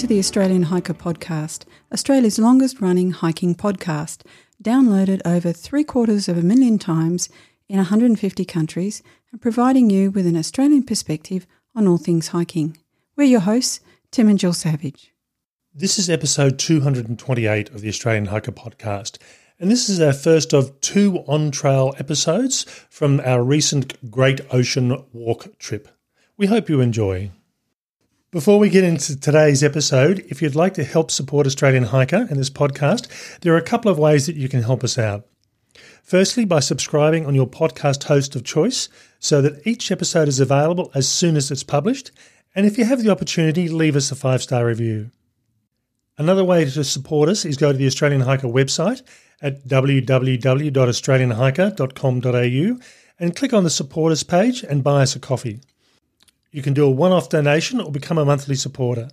To the Australian Hiker Podcast, Australia's longest running hiking podcast, downloaded over three quarters of a million times in 150 countries and providing you with an Australian perspective on all things hiking. We're your hosts, Tim and Jill Savage. This is episode 228 of the Australian Hiker Podcast, and this is our first of two on trail episodes from our recent Great Ocean Walk trip. We hope you enjoy. Before we get into today's episode, if you'd like to help support Australian Hiker and this podcast, there are a couple of ways that you can help us out. Firstly, by subscribing on your podcast host of choice so that each episode is available as soon as it's published. And if you have the opportunity, leave us a five star review. Another way to support us is go to the Australian Hiker website at www.australianhiker.com.au and click on the Support Us page and buy us a coffee. You can do a one off donation or become a monthly supporter.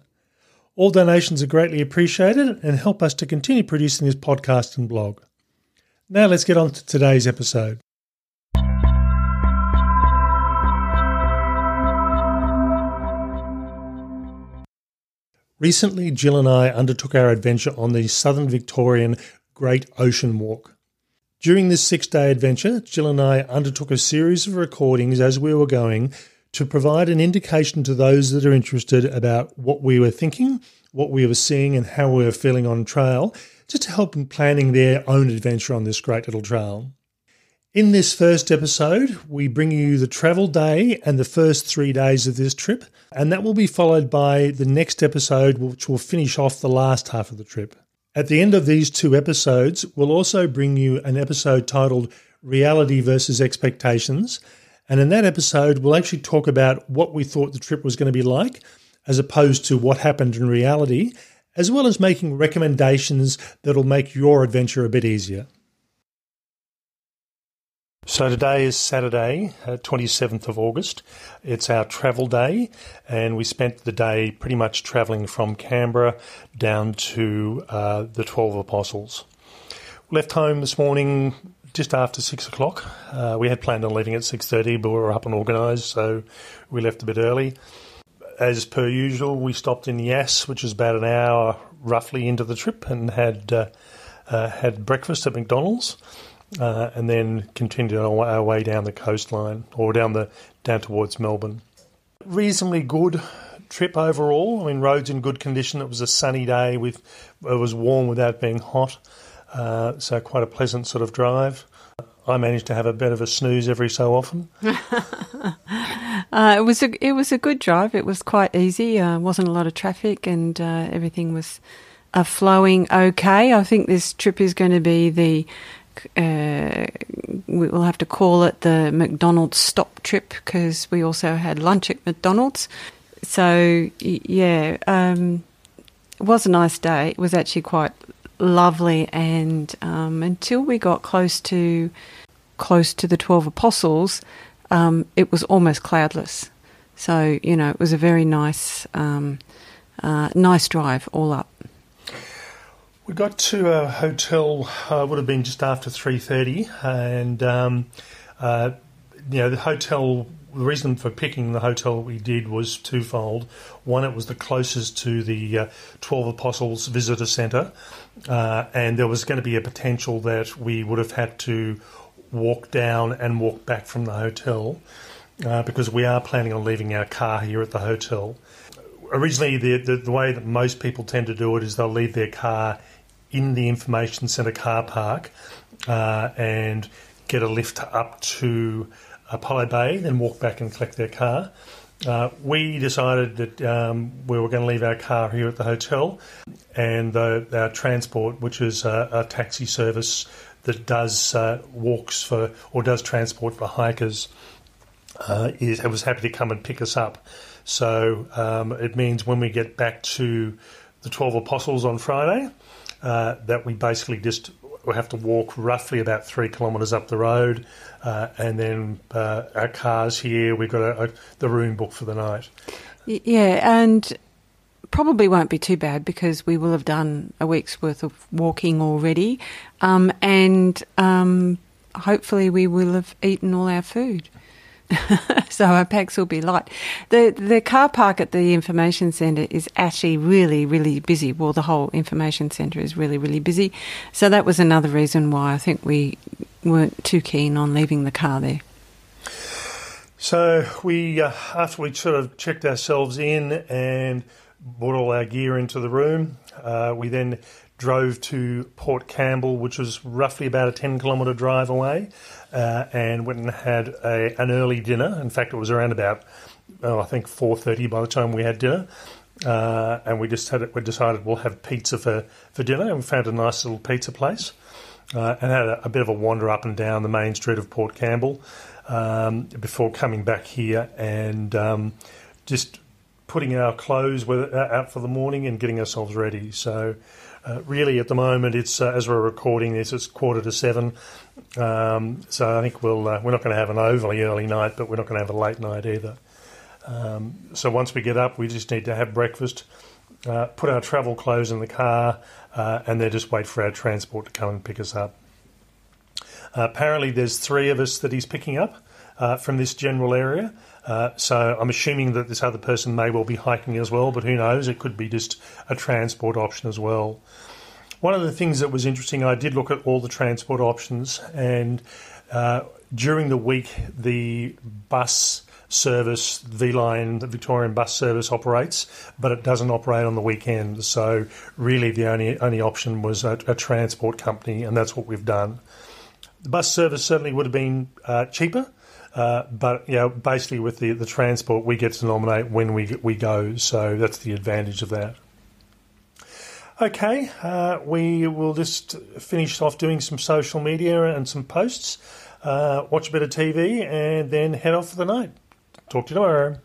All donations are greatly appreciated and help us to continue producing this podcast and blog. Now let's get on to today's episode. Recently, Jill and I undertook our adventure on the Southern Victorian Great Ocean Walk. During this six day adventure, Jill and I undertook a series of recordings as we were going to provide an indication to those that are interested about what we were thinking, what we were seeing, and how we were feeling on trail, just to help in planning their own adventure on this great little trail. In this first episode, we bring you the travel day and the first three days of this trip, and that will be followed by the next episode, which will finish off the last half of the trip. At the end of these two episodes, we'll also bring you an episode titled Reality versus Expectations, and in that episode, we'll actually talk about what we thought the trip was going to be like, as opposed to what happened in reality, as well as making recommendations that'll make your adventure a bit easier. So today is Saturday, uh, 27th of August. It's our travel day, and we spent the day pretty much travelling from Canberra down to uh, the 12 Apostles. Left home this morning just after six o'clock. Uh, we had planned on leaving at six thirty, but we were up and organised, so we left a bit early. As per usual, we stopped in Yass, which was about an hour roughly into the trip, and had uh, uh, had breakfast at McDonald's, uh, and then continued on our way down the coastline or down the down towards Melbourne. Reasonably good trip overall. I mean, roads in good condition. It was a sunny day with it was warm without being hot. Uh, so quite a pleasant sort of drive. I managed to have a bit of a snooze every so often. uh, it was a it was a good drive. It was quite easy. Uh, wasn't a lot of traffic, and uh, everything was uh, flowing okay. I think this trip is going to be the uh, we'll have to call it the McDonald's stop trip because we also had lunch at McDonald's. So yeah, um, it was a nice day. It was actually quite lovely. And um, until we got close to close to the twelve apostles, um, it was almost cloudless. So you know, it was a very nice, um, uh, nice drive all up. We got to a hotel. Uh, would have been just after three thirty, and um, uh, you know the hotel the reason for picking the hotel we did was twofold. One, it was the closest to the uh, Twelve Apostles Visitor Centre, uh, and there was going to be a potential that we would have had to walk down and walk back from the hotel uh, because we are planning on leaving our car here at the hotel. Originally, the, the, the way that most people tend to do it is they'll leave their car in the information centre car park uh, and get a lift up to Apollo Bay, then walk back and collect their car. Uh, we decided that um, we were going to leave our car here at the hotel, and the, our transport, which is a, a taxi service that does uh, walks for or does transport for hikers, uh, is was happy to come and pick us up. So um, it means when we get back to the Twelve Apostles on Friday, uh, that we basically just have to walk roughly about three kilometres up the road, uh, and then uh, our cars here. We've got a, a, the room booked for the night. Yeah, and probably won't be too bad because we will have done a week's worth of walking already, um, and um, hopefully we will have eaten all our food. so our packs will be light. The the car park at the information centre is actually really really busy. Well, the whole information centre is really really busy. So that was another reason why I think we weren't too keen on leaving the car there. So we, uh, after we sort of checked ourselves in and brought all our gear into the room, uh, we then drove to Port Campbell, which was roughly about a 10 kilometre drive away, uh, and went and had a, an early dinner. In fact, it was around about, oh, I think 4.30 by the time we had dinner. Uh, and we just had it, we decided we'll have pizza for, for dinner, and we found a nice little pizza place, uh, and had a, a, bit of a wander up and down the main street of Port Campbell um, before coming back here and um, just putting our clothes out for the morning and getting ourselves ready. So uh, really, at the moment, it's uh, as we're recording this, it's quarter to seven. Um, so I think we'll uh, we're not going to have an overly early night, but we're not going to have a late night either. Um, so once we get up, we just need to have breakfast, uh, put our travel clothes in the car, uh, and they just wait for our transport to come and pick us up. Uh, apparently, there's three of us that he's picking up from this general area. Uh, so I'm assuming that this other person may well be hiking as well, but who knows? It could be just a transport option as well. One of the things that was interesting, I did look at all the transport options, and uh, during the week, the bus service, V/Line, the Victorian bus service operates, but it doesn't operate on the weekend. So really, the only only option was a, a transport company, and that's what we've done. The bus service certainly would have been uh, cheaper, uh, but you know, basically with the, the transport, we get to nominate when we we go, so that's the advantage of that. Okay, uh, we will just finish off doing some social media and some posts, uh, watch a bit of TV, and then head off for the night. Talk to you tomorrow.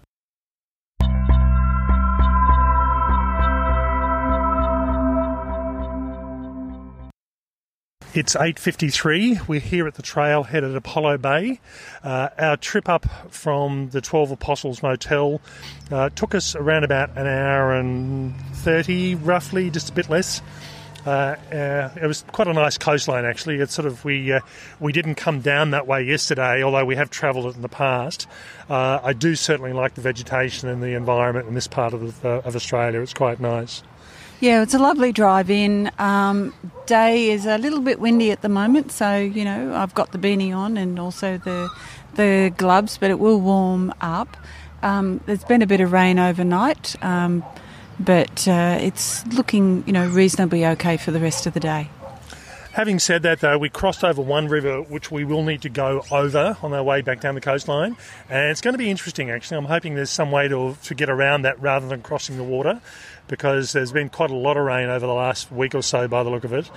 It's 8.53. We're here at the trailhead at Apollo Bay. Uh, our trip up from the 12 Apostles Motel uh, took us around about an hour and 30, roughly, just a bit less. Uh, uh, it was quite a nice coastline, actually. It's sort of we uh, we didn't come down that way yesterday, although we have travelled it in the past. Uh, I do certainly like the vegetation and the environment in this part of, the, of Australia. It's quite nice. Yeah, it's a lovely drive in. Um, day is a little bit windy at the moment, so you know I've got the beanie on and also the the gloves, but it will warm up. Um, there's been a bit of rain overnight, um, but uh, it's looking you know reasonably okay for the rest of the day. Having said that, though, we crossed over one river which we will need to go over on our way back down the coastline, and it's going to be interesting. Actually, I'm hoping there's some way to to get around that rather than crossing the water because there's been quite a lot of rain over the last week or so by the look of it.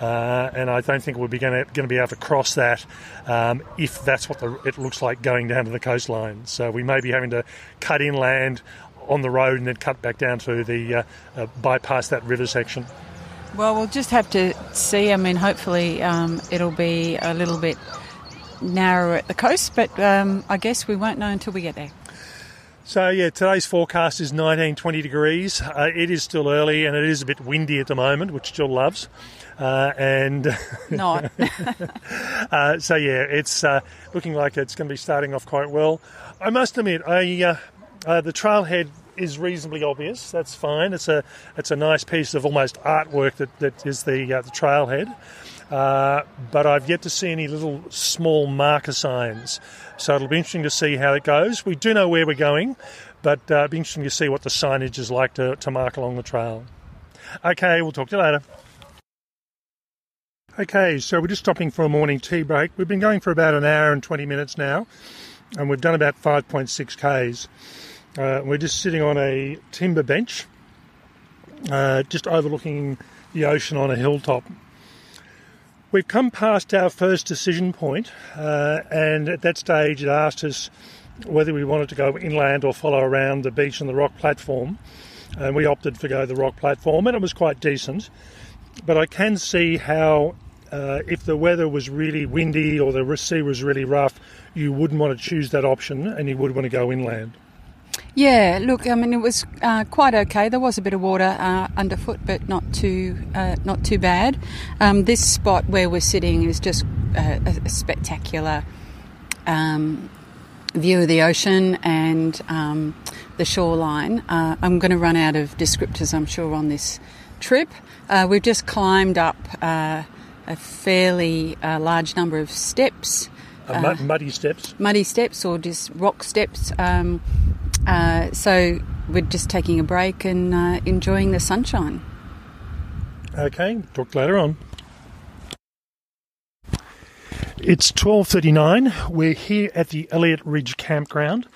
Uh, and I don't think we'll be going to, be able to cross that um, if that's what the, it looks like going down to the coastline. So we may be having to cut inland on the road and then cut back down to the uh, uh, bypass that river section. Well, we'll just have to see. I mean, hopefully um, it'll be a little bit narrower at the coast, but um, I guess we won't know until we get there. So yeah, today's forecast is 19, 20 degrees. Uh, it is still early and it is a bit windy at the moment, which Jill loves. Uh, and not. uh, so yeah, it's uh, looking like it's going to be starting off quite well. I must admit, I, uh, uh, the trailhead is reasonably obvious. That's fine. It's a it's a nice piece of almost artwork that, that is the the trailhead. Uh, but I've yet to see any little small marker signs. So it'll be interesting to see how it goes. We do know where we're going, but uh, it'll be interesting to see what the signage is like to, to mark along the trail. Okay, we'll talk to you later. Okay, so we're just stopping for a morning tea break. We've been going for about an hour and 20 minutes now, and we've done about 5.6 Ks. Uh, we're just sitting on a timber bench, uh, just overlooking the ocean on a hilltop. We've come past our first decision point, uh, and at that stage, it asked us whether we wanted to go inland or follow around the beach and the rock platform. And we opted to go the rock platform, and it was quite decent. But I can see how, uh, if the weather was really windy or the sea was really rough, you wouldn't want to choose that option and you would want to go inland. Yeah, look, I mean, it was uh, quite okay. There was a bit of water uh, underfoot, but not too uh, not too bad. Um, this spot where we're sitting is just a, a spectacular um, view of the ocean and um, the shoreline. Uh, I'm going to run out of descriptors, I'm sure, on this trip. Uh, we've just climbed up uh, a fairly uh, large number of steps. Uh, muddy steps. Muddy steps or just rock steps. Um, uh, so we're just taking a break and enjoying the sunshine. Okay, talk later on. It's 12.39. We're here at the Elliot Ridge Campground.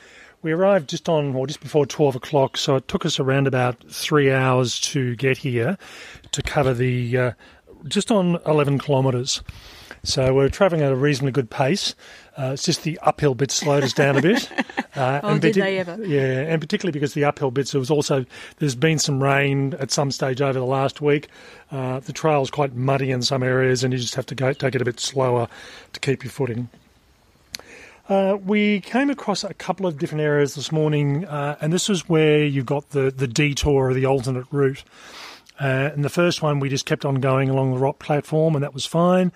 We arrived just on, or just before 12 o'clock, so it took us around about three hours to get here to cover the, uh, just on 11 kilometres. So we're travelling at a reasonably good pace. Uh, it's just the uphill bit slowed us down a bit. Uh, oh, and did they ever? Yeah, and particularly because the uphill bits, there was also there's been some rain at some stage over the last week. Uh, the trail's quite muddy in some areas, and you just have to go take it a bit slower to keep your footing. Uh, we came across a couple of different areas this morning, uh, and this is where you got the, the detour or the alternate route. Uh, and the first one, we just kept on going along the rock platform, and that was fine.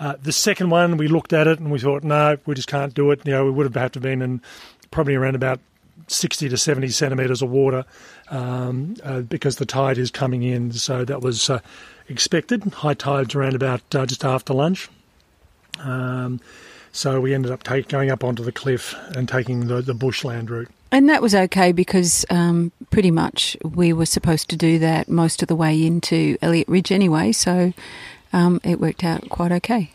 Uh, the second one, we looked at it and we thought, no, we just can't do it. You know, we would have had to been in probably around about 60 to 70 centimetres of water um, uh, because the tide is coming in. So that was uh, expected. High tides around about uh, just after lunch. Um, so we ended up take, going up onto the cliff and taking the, the bushland route. And that was okay because um, pretty much we were supposed to do that most of the way into Elliot Ridge anyway. So um, it worked out quite okay.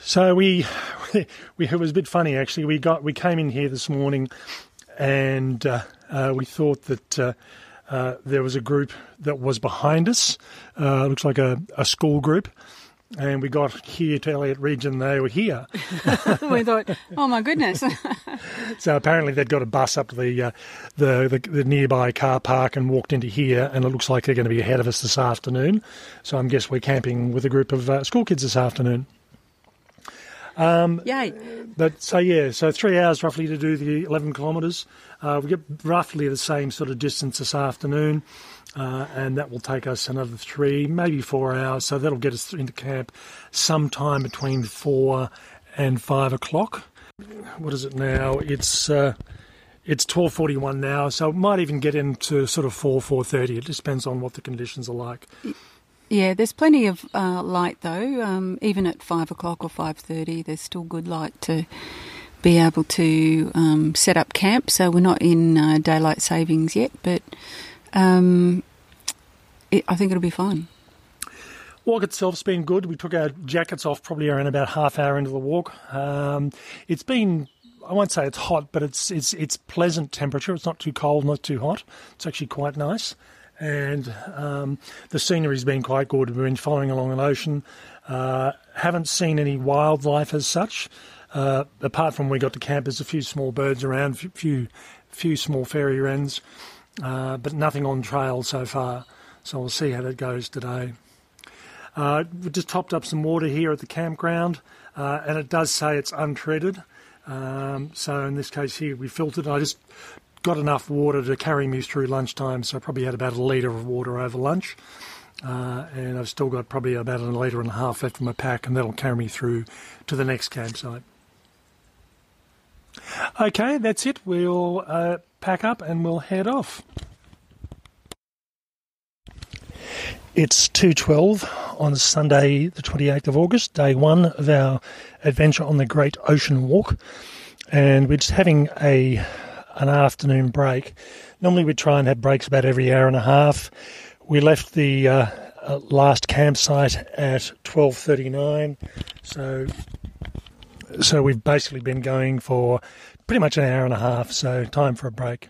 So we, we it was a bit funny actually. We got we came in here this morning, and uh, uh, we thought that. Uh, uh there was a group that was behind us. Uh, looks like a, a school group, and we got here to Elliot Ridge and they were here. we thought, oh my goodness. so apparently they'd got a bus up to the, uh, the, the, the nearby car park and walked into here, and it looks like they're going to be ahead of us this afternoon. So I'm guess we're camping with a group of uh, school kids this afternoon. Um, Yay! But so yeah, so three hours roughly to do the 11 kilometres. Uh, we get roughly the same sort of distance this afternoon uh, and that will take us another three, maybe four hours. So that'll get us into camp sometime between four and five o'clock. What is it now? It's uh, it's twelve forty one now, so it might even get into sort of four four thirty. It just depends on what the conditions are like. Yeah, there's plenty of uh, light though. Um, even at five o'clock or five thirty, there's still good light to be able to um, set up camp. So we're not in uh, daylight savings yet, but um, it, I think it'll be fine. Walk itself's been good. We took our jackets off probably around about half hour into the walk. Um, it's been I won't say it's hot, but it's it's it's pleasant temperature. It's not too cold, not too hot. It's actually quite nice, and um, the scenery's been quite good. We've been following along an ocean. Uh, haven't seen any wildlife as such. Uh, apart from we got to camp, there's a few small birds around, few few small fairy wrens uh, but nothing on trail so far. So we'll see how that goes today. Uh, we just topped up some water here at the campground, uh, and it does say it's untreated. Um, so in this case here, we filtered. I just got enough water to carry me through lunchtime, so I probably had about a litre of water over lunch. Uh, and I've still got probably about a litre and a half left in my pack, and that'll carry me through to the next campsite. Okay, that's it. We'll uh, pack up and we'll head off. It's 2:12 on Sunday, the 28th of August, day 1 of our adventure on the Great Ocean Walk, and we're just having a an afternoon break. Normally we try and have breaks about every hour and a half. We left the uh, uh last campsite at 12:39, so so we've basically been going for pretty much an hour and a half, so time for a break.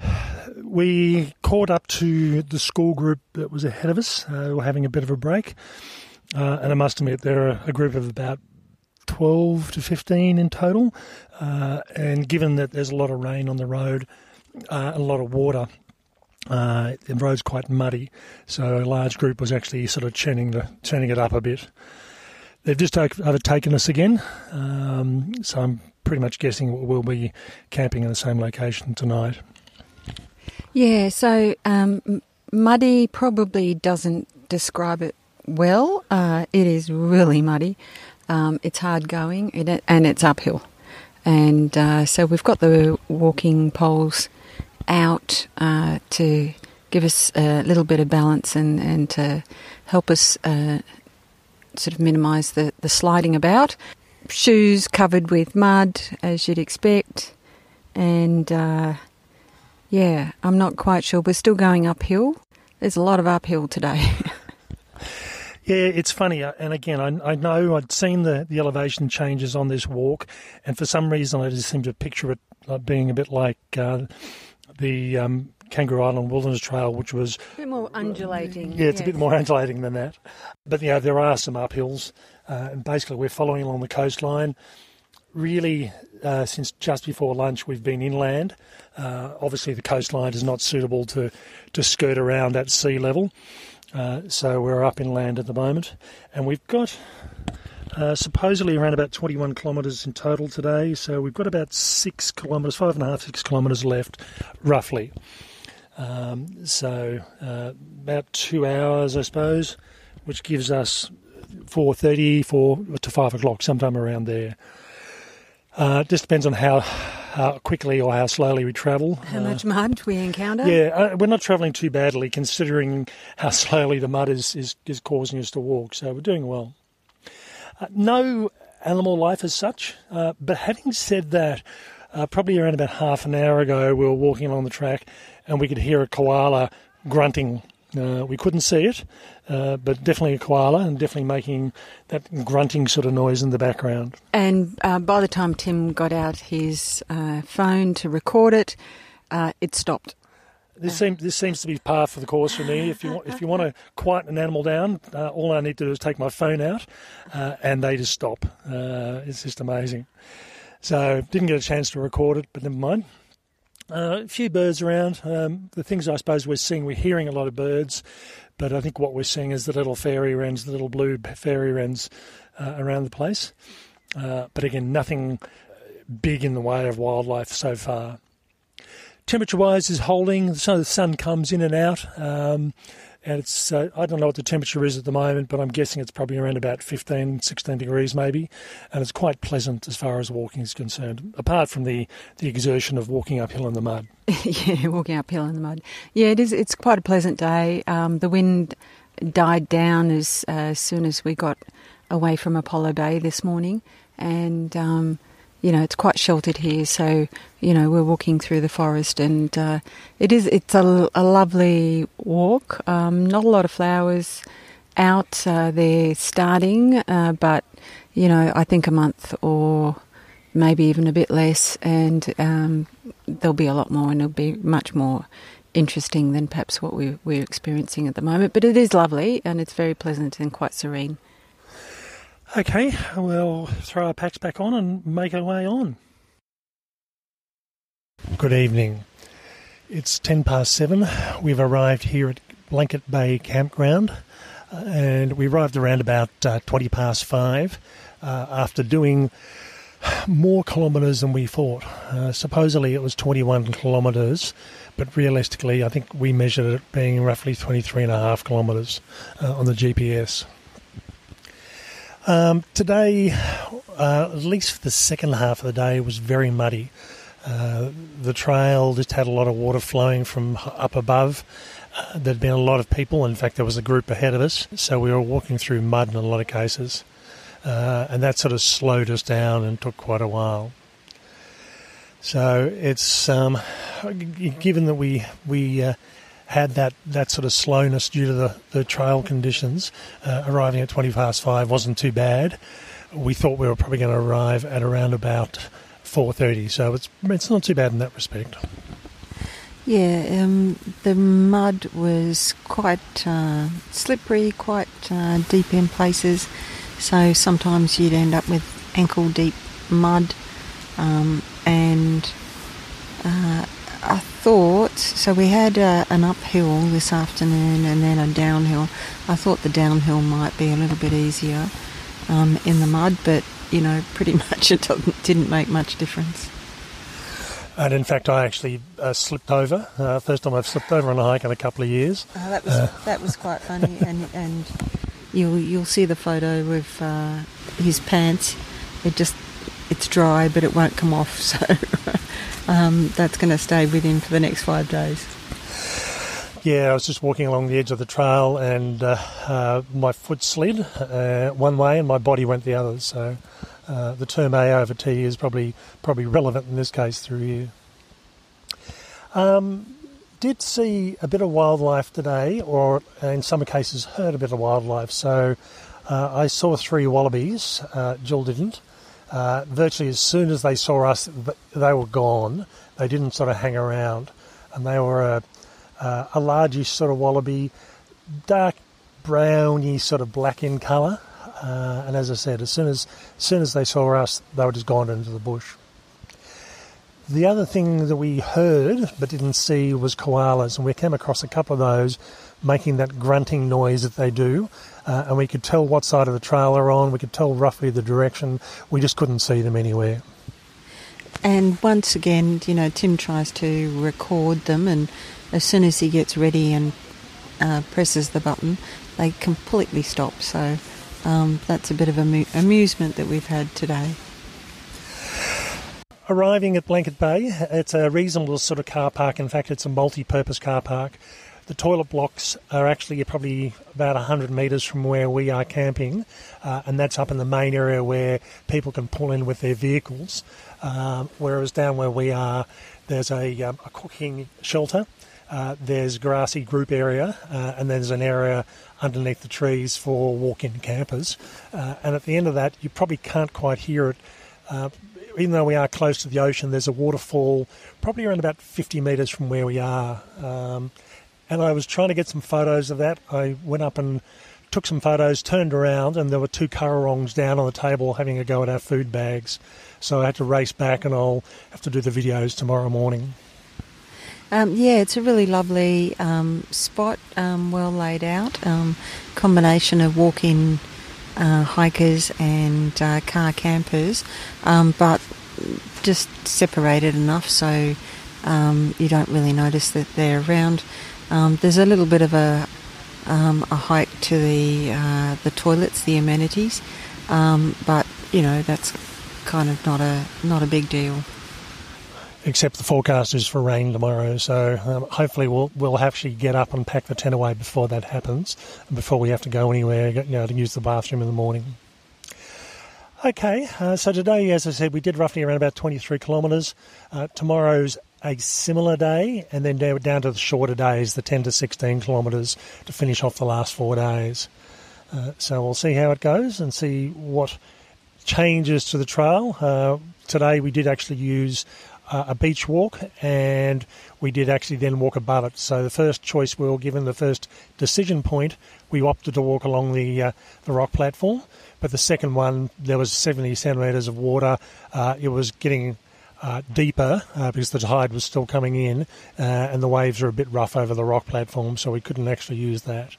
We caught up to the school group that was ahead of us. Uh, we're having a bit of a break, uh, and I must admit they're a group of about 12 to 15 in total. Uh, and given that there's a lot of rain on the road, uh, a lot of water, uh, the road's quite muddy, so a large group was actually sort of churning the turning it up a bit. They've just overtaken us again, um, so I'm pretty much guessing we'll be camping in the same location tonight. Yeah, so um, muddy probably doesn't describe it well. Uh, it is really muddy. Um, it's hard going and, and it's uphill. And uh, so we've got the walking poles out uh, to give us a little bit of balance and, and to help us uh, sort of minimise the, the sliding about. Shoes covered with mud, as you'd expect. And uh, yeah, I'm not quite sure. We're still going uphill. There's a lot of uphill today. Yeah, it's funny, uh, and again, I, I, know I'd seen the, the elevation changes on this walk, and for some reason, I just seem to picture it being a bit like uh, the um, Kangaroo Island Wilderness Trail, which was a bit more undulating. Yeah, it's yes. a bit more undulating than that. But you know, there are some uphills, uh, and basically, we're following along the coastline. Really, uh, since just before lunch, we've been inland. Uh, obviously, the coastline is not suitable to to skirt around at sea level. Uh, so we're up inland at the moment, and we've got uh, supposedly around about 21 kilometres in total today. So we've got about six kilometres, five and a half, six kilometres left, roughly. Um, so uh, about two hours, I suppose, which gives us 4.30, 4 to 5 o'clock, sometime around there. Uh, it just depends on how how quickly or how slowly we travel. How uh, much mud we encounter? Yeah, uh, we're not travelling too badly considering how slowly the mud is, is, is causing us to walk, so we're doing well. Uh, no animal life as such, uh, but having said that, uh, probably around about half an hour ago, we were walking along the track and we could hear a koala grunting uh, we couldn't see it, uh, but definitely a koala and definitely making that grunting sort of noise in the background. And uh, by the time Tim got out his uh, phone to record it, uh, it stopped. This, seems this seems to be par for the course for me. If you want, if you want to quiet an animal down, uh, all I need to do is take my phone out, and they just stop. it's just amazing. So didn't get a chance to record it, but never mind. Uh, a few birds around. Um, the things I suppose we're seeing, we're hearing a lot of birds, but I think what we're seeing is the little fairy wrens, the little blue fairy wrens uh, around the place. Uh, but again, nothing big in the way of wildlife so far. Temperature wise is holding, so the sun comes in and out. Um, and it's uh, I don't know what the temperature is at the moment, but I'm guessing it's probably around about 15, 16 degrees maybe, and it's quite pleasant as far as walking is concerned. Apart from the the exertion of walking uphill in the mud. yeah, walking uphill in the mud. Yeah, it is. It's quite a pleasant day. Um, the wind died down as uh, soon as we got away from Apollo Bay this morning, and. Um, you know, it's quite sheltered here. So, you know, we're walking through the forest, and uh, it is it's a, a lovely walk. Um, not a lot of flowers out. Uh, starting, uh, but you know, I think a month or maybe even a bit less, and um, there'll be a lot more, and it'll be much more interesting than perhaps what we, we're experiencing at the moment. But it is lovely, and it's very pleasant and quite serene. Okay, we'll throw our packs back on and make our way on. Good evening. It's 10 past 7. We've arrived here at Blanket Bay Campground uh, and we arrived around about uh, 20 past 5 uh, after doing more kilometres than we thought. Uh, supposedly it was 21 kilometres, but realistically I think we measured it being roughly 23 and a half kilometres uh, on the GPS. Um, today, uh, at least for the second half of the day, was very muddy. Uh, the trail just had a lot of water flowing from up above. Uh, there'd been a lot of people. In fact, there was a group ahead of us, so we were walking through mud in a lot of cases, uh, and that sort of slowed us down and took quite a while. So it's um, given that we we uh, had that, that sort of slowness due to the, the trail conditions. Uh, arriving at 20 past five wasn't too bad. We thought we were probably going to arrive at around about 4.30, so it's, it's not too bad in that respect. Yeah, um, the mud was quite uh, slippery, quite uh, deep in places, so sometimes you'd end up with ankle deep mud, um, and uh, thought so. We had uh, an uphill this afternoon and then a downhill. I thought the downhill might be a little bit easier um, in the mud, but you know, pretty much it didn't make much difference. And in fact, I actually uh, slipped over. Uh, first time I've slipped over on a hike in a couple of years. Oh, that was uh, that was quite funny, and and you'll you'll see the photo with uh, his pants. It just it's dry, but it won't come off. So um, that's going to stay with him for the next five days. Yeah, I was just walking along the edge of the trail and uh, uh, my foot slid uh, one way and my body went the other. So uh, the term A over T is probably probably relevant in this case through here. Um, did see a bit of wildlife today, or in some cases heard a bit of wildlife. So uh, I saw three wallabies. Uh, Jill didn't. Virtually as soon as they saw us, they were gone. They didn't sort of hang around, and they were uh, a largish sort of wallaby, dark browny sort of black in colour. Uh, and as I said, as soon as, as soon as they saw us, they were just gone into the bush. The other thing that we heard but didn't see was koalas, and we came across a couple of those making that grunting noise that they do. Uh, and we could tell what side of the trail they're on, we could tell roughly the direction, we just couldn't see them anywhere. And once again, you know, Tim tries to record them, and as soon as he gets ready and uh, presses the button, they completely stop. So um, that's a bit of amu- amusement that we've had today. Arriving at Blanket Bay, it's a reasonable sort of car park. In fact, it's a multi purpose car park. The toilet blocks are actually probably about 100 metres from where we are camping, uh, and that's up in the main area where people can pull in with their vehicles. Um, whereas down where we are, there's a, um, a cooking shelter uh, there's grassy group area, uh, and there's an area underneath the trees for walk-in campers. Uh, and at the end of that, you probably can't quite hear it. Uh, even though we are close to the ocean, there's a waterfall probably around about 50 metres from where we are. Um, and I was trying to get some photos of that. I went up and took some photos, turned around, and there were two currawongs down on the table having a go at our food bags. So I had to race back, and I'll have to do the videos tomorrow morning. Um, yeah, it's a really lovely um, spot, um, well laid out. Um, combination of walk-in uh, hikers and uh, car campers, um, but just separated enough so um, you don't really notice that they're around. There's a little bit of a a hike to the uh, the toilets, the amenities, but you know that's kind of not a not a big deal except the forecast is for rain tomorrow. So um, hopefully we'll we'll actually get up and pack the tent away before that happens, and before we have to go anywhere, you know, to use the bathroom in the morning. Okay, uh, so today, as I said, we did roughly around about 23 kilometres. Uh, tomorrow's a similar day, and then down to the shorter days, the 10 to 16 kilometres, to finish off the last four days. Uh, so we'll see how it goes and see what changes to the trail. Uh, today we did actually use uh, a beach walk, and we did actually then walk above it. So the first choice we were given, the first decision point, we opted to walk along the uh, the rock platform. But the second one, there was 70 centimetres of water. Uh, it was getting uh, deeper uh, because the tide was still coming in, uh, and the waves were a bit rough over the rock platform, so we couldn't actually use that.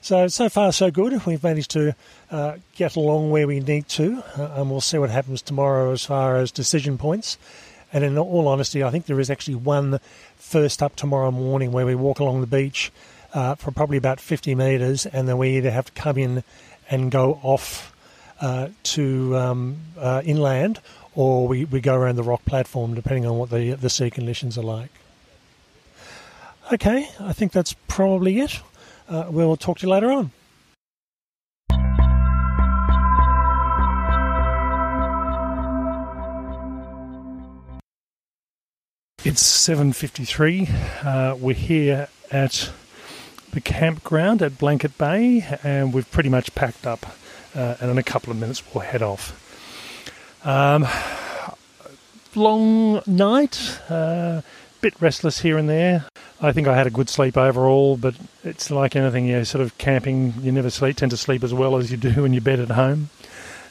So, so far, so good. We've managed to uh, get along where we need to, uh, and we'll see what happens tomorrow as far as decision points. And in all honesty, I think there is actually one first up tomorrow morning where we walk along the beach uh, for probably about 50 metres, and then we either have to come in and go off to um, inland, or we, we go around the rock platform, depending on what the the sea conditions are like. Okay, I think that's probably it. Uh, we'll talk to you later on. It's 7.53. Uh, we're here at the campground at Blanket Bay and we've pretty much packed up uh, and in a couple of minutes we'll head off. Um, long night, uh, bit restless here and there. I think I had a good sleep overall, but it's like anything, you know, sort of camping, you never sleep, tend to sleep as well as you do in your bed at home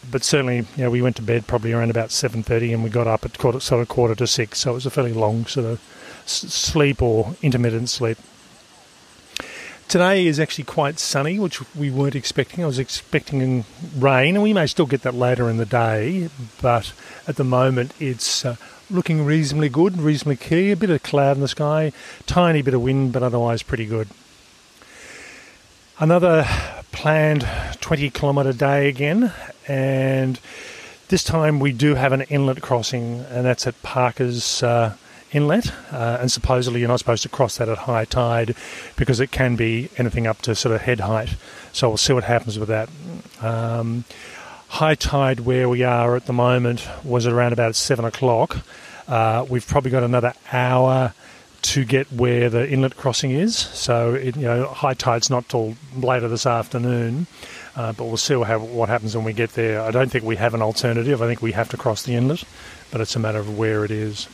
but certainly, you know, we went to bed probably around about seven thirty, and we got up at quarter, sort of quarter to six. So it was a fairly long sort of sleep or intermittent sleep. Today is actually quite sunny, which we weren't expecting. I was expecting rain, and we may still get that later in the day, but at the moment it's uh, looking reasonably good, reasonably clear. A bit of cloud in the sky, tiny bit of wind, but otherwise pretty good. Another planned 20 kilometre day again, and this time we do have an inlet crossing, and that's at Parker's uh, Inlet. Uh, and supposedly you're not supposed to cross that at high tide because it can be anything up to sort of head height. So we'll see what happens with that. Um, high tide where we are at the moment was around about seven o'clock. Uh, we've probably got another hour to get where the inlet crossing is. So, it, you know, high tide's not till later this afternoon, uh, but we'll see what, what happens when we get there. I don't think we have an alternative. I think we have to cross the inlet, but it's a matter of where it is.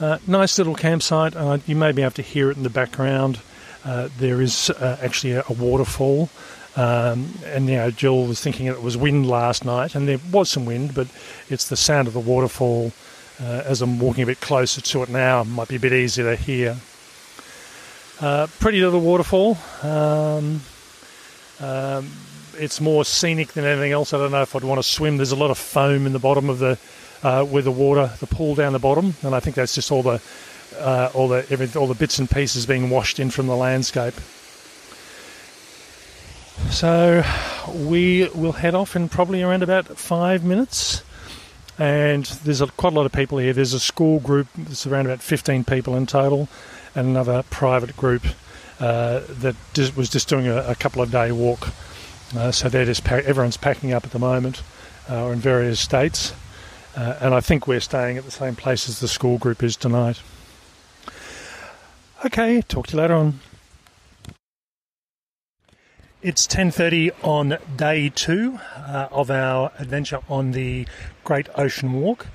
Uh, nice little campsite. Uh, you may be able to hear it in the background. Uh, there is uh, actually a, a waterfall. Um, and you know, Jill was thinking it was wind last night, and there was some wind, but it's the sound of the waterfall uh, as I'm walking a bit closer to it now, It might be a bit easier to hear. Uh, pretty little waterfall. Um, um, it's more scenic than anything else. I don't know if I'd want to swim. There's a lot of foam in the bottom of the uh, with the water, the pool down the bottom, and I think that's just all the uh, all the every, all the bits and pieces being washed in from the landscape. So we will head off in probably around about five minutes and there's a, quite a lot of people here. There's a school group, it's around about 15 people in total, and another private group uh, that just, was just doing a, a, couple of day walk. Uh, so they're just everyone's packing up at the moment, uh, or in various states, uh, and I think we're staying at the same place as the school group is tonight. Okay, talk to you later on. It's 10:30 on day 2 uh, of our adventure on the Great Ocean Walk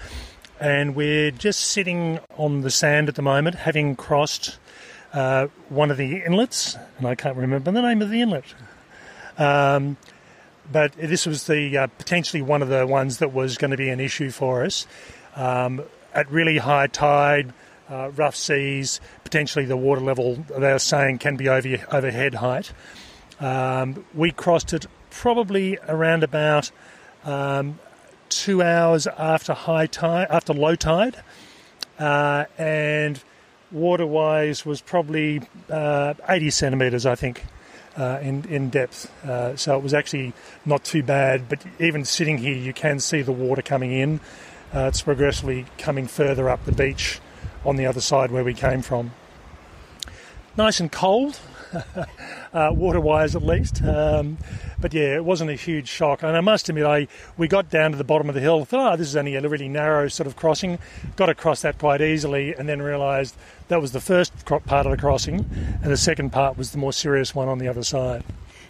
and we're just sitting on the sand at the moment having crossed uh, one of the inlets and I can't remember the name of the inlet. Um, but this was the uh, potentially one of the ones that was going to be an issue for us um, at really high tide, uh, rough seas. Potentially, the water level they are saying can be over over head height. Um, we crossed it probably around about um, two hours after high tide, after low tide, uh, and water-wise was probably uh, 80 centimetres, I think, uh, in in depth. Uh, so it was actually not too bad. But even sitting here, you can see the water coming in. Uh, it's progressively coming further up the beach on the other side where we came from. Nice and cold. uh, water wise at least. Um, but yeah, it wasn't a huge shock. And I must admit, I we got down to the bottom of the hill, thought, oh, this is only a really narrow sort of crossing. Got across that quite easily, and then realised that was the first part of the crossing, and the second part was the more serious one on the other side.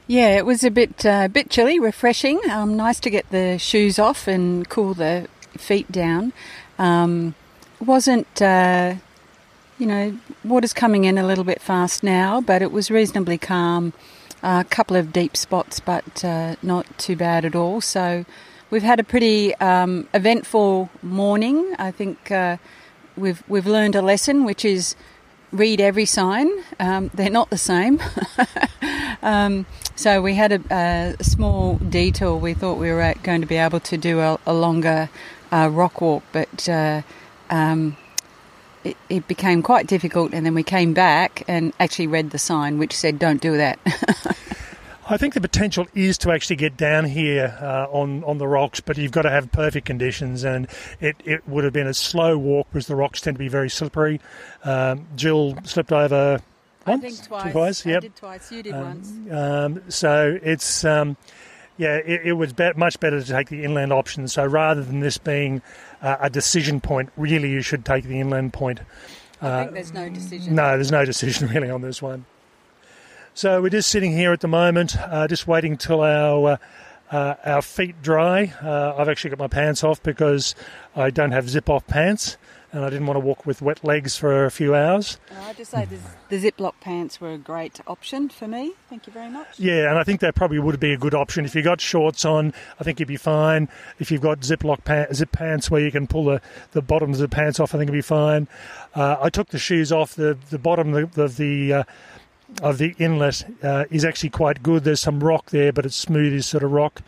Yeah, it was a bit uh, bit chilly, refreshing. Um, nice to get the shoes off and cool the feet down. Um, wasn't uh, you know, water's coming in a little bit fast now, but it was reasonably calm. A uh, couple of deep spots, but uh, not too bad at all. So we've had a pretty um, eventful morning. I think uh, we've we've learned a lesson, which is read every sign. Um, they're not the same. um, so we had a, a, small detour. We thought we were going to be able to do a, a longer uh, rock walk, but uh, um, it, it, became quite difficult, and then we came back and actually read the sign which said, "Don't do that." I think the potential is to actually get down here uh, on on the rocks, but you've got to have perfect conditions, and it, it would have been a slow walk because the rocks tend to be very slippery. Um, Jill slipped over once, I think twice. twice. Yep. I did twice. You did um, once. Um, so it's um, yeah, it, it was be- much better to take the inland option. So rather than this being uh, a decision point, really you should take the inland point. I uh, think there's no decision. No, there's no decision really on this one. So we're just sitting here at the moment, uh, just waiting till our uh, uh, our feet dry. Uh, I've actually got my pants off because I don't have zip off pants and I didn't want to walk with wet legs for a few hours. I just say the Ziploc pants were a great option for me. Thank you very much. Yeah, and I think that probably would be a good option. If you've got shorts on, I think you'd be fine. If you've got Ziploc pants, zip pants where you can pull the, the bottoms of the pants off, I think it'd be fine. Uh, I took the shoes off. The the bottom of the, the uh, of the inlet uh, is actually quite good. There's some rock there, but it's smooth as sort of rock.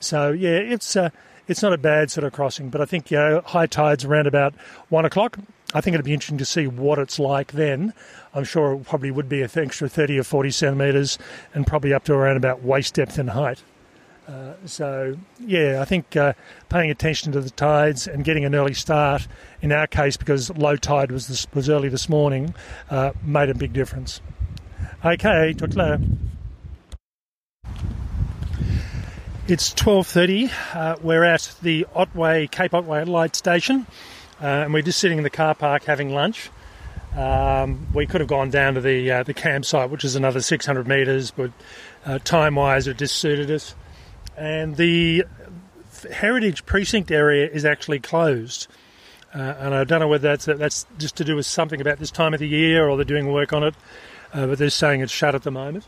So yeah, it's uh, it's not a bad sort of crossing, but I think you know, high tides around about one o'clock. I think it'd be interesting to see what it's like then. I'm sure it probably would be an extra 30 or 40 centimetres and probably up to around about waist depth and height. Uh, so, yeah, I think uh, paying attention to the tides and getting an early start, in our case, because low tide was this, was early this morning, uh, made a big difference. Okay, talk later. It's 12.30. Uh, we're at the Otway, Cape Otway Light Station, uh, and we're just sitting in the car park having lunch. Um, we could have gone down to the uh, the campsite, which is another 600 metres, but uh, time wise, it just suited us. And the heritage precinct area is actually closed. Uh, and I don't know whether that's that's just to do with something about this time of the year or they're doing work on it, uh, but they're saying it's shut at the moment.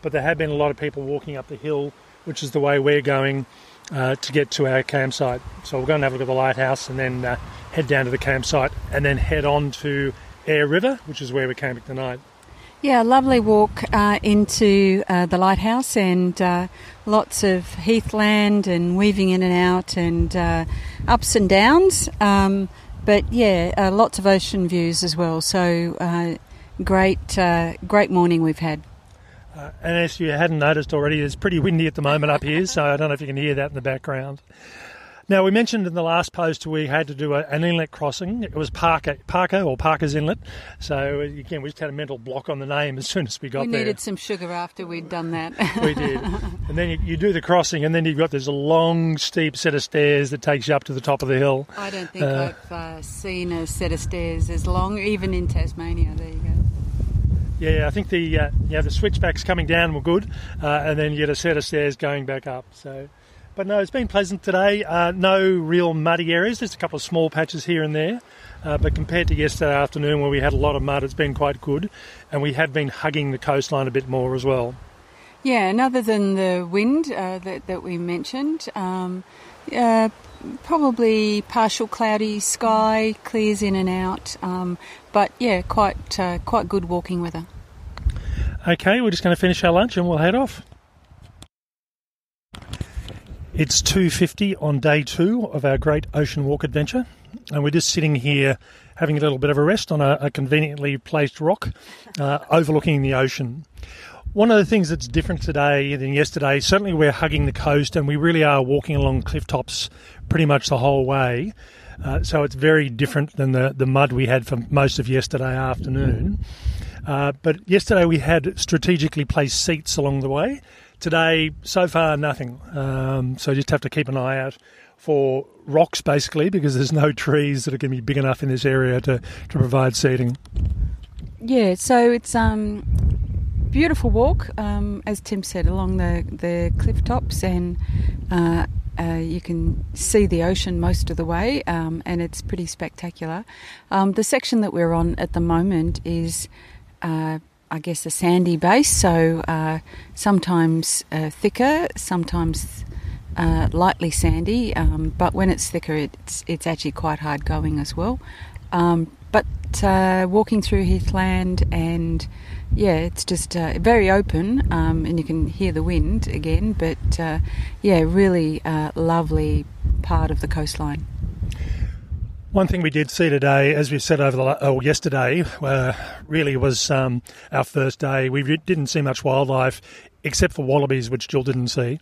But there have been a lot of people walking up the hill, which is the way we're going uh, to get to our campsite. So we're going to have a look at the lighthouse and then uh, head down to the campsite and then head on to Aire River, which is where we're camping tonight. Yeah, lovely walk uh, into uh, the lighthouse and uh, lots of heathland and weaving in and out and uh, ups and downs. Um, but yeah, uh, lots of ocean views as well. So uh, great, great morning we've had. And as you hadn't noticed already, it's pretty windy at the moment up here, so I don't know if you can hear that in the background. Now, we mentioned in the last post we had to do a, an inlet crossing. It was Parker, Parker or Parker's Inlet. So, again, we just had a mental block on the name as soon as we got there. We needed some sugar after we'd done that. we did. And then you, you, do the crossing, and then you've got this long, steep set of stairs that takes you up to the top of the hill. I don't think uh, I've uh, seen a set of stairs as long, even in Tasmania. There you go. Yeah, I think the uh, yeah the switchbacks coming down were good, uh, and then you get a set of stairs going back up. So but no, it's been pleasant today. Uh, no real muddy areas, just a couple of small patches here and there. Uh, but compared to yesterday afternoon where we had a lot of mud, it's been quite good. And we have been hugging the coastline a bit more as well. Yeah, and other than the wind uh, that, that we mentioned, um, uh, probably partial cloudy sky, clears in and out. Um, but yeah, quite, uh, quite good walking weather. Okay, we're just going to finish our lunch and we'll head off. It's 2.50 on day two of our great ocean walk adventure and we're just sitting here having a little bit of a rest on a, a conveniently placed rock uh, overlooking the ocean. One of the things that's different today than yesterday, certainly we're hugging the coast and we really are walking along cliff tops pretty much the whole way. Uh, so it's very different than the, the mud we had for most of yesterday afternoon. Uh, but yesterday we had strategically placed seats along the way Today, so far, nothing. Um, so just have to keep an eye out for rocks, basically, because there's no trees that are going to be big enough in this area to, to provide seating. Yeah, so it's um, beautiful walk, um, as Tim said, along the, the cliff tops, and uh, uh, you can see the ocean most of the way, um, and it's pretty spectacular. Um, the section that we're on at the moment is uh, I guess, a sandy base, so uh, sometimes uh, thicker, sometimes uh, lightly sandy. Um, but when it's thicker, it's it's actually quite hard going as well. Um, but walking through heathland and yeah, it's just uh, very open, um, and you can hear the wind again. But uh, yeah, really lovely part of the coastline. One thing we did see today, as we said over the oh, yesterday, uh, really was um, our first day. We didn't see much wildlife except for wallabies, which Jill didn't see.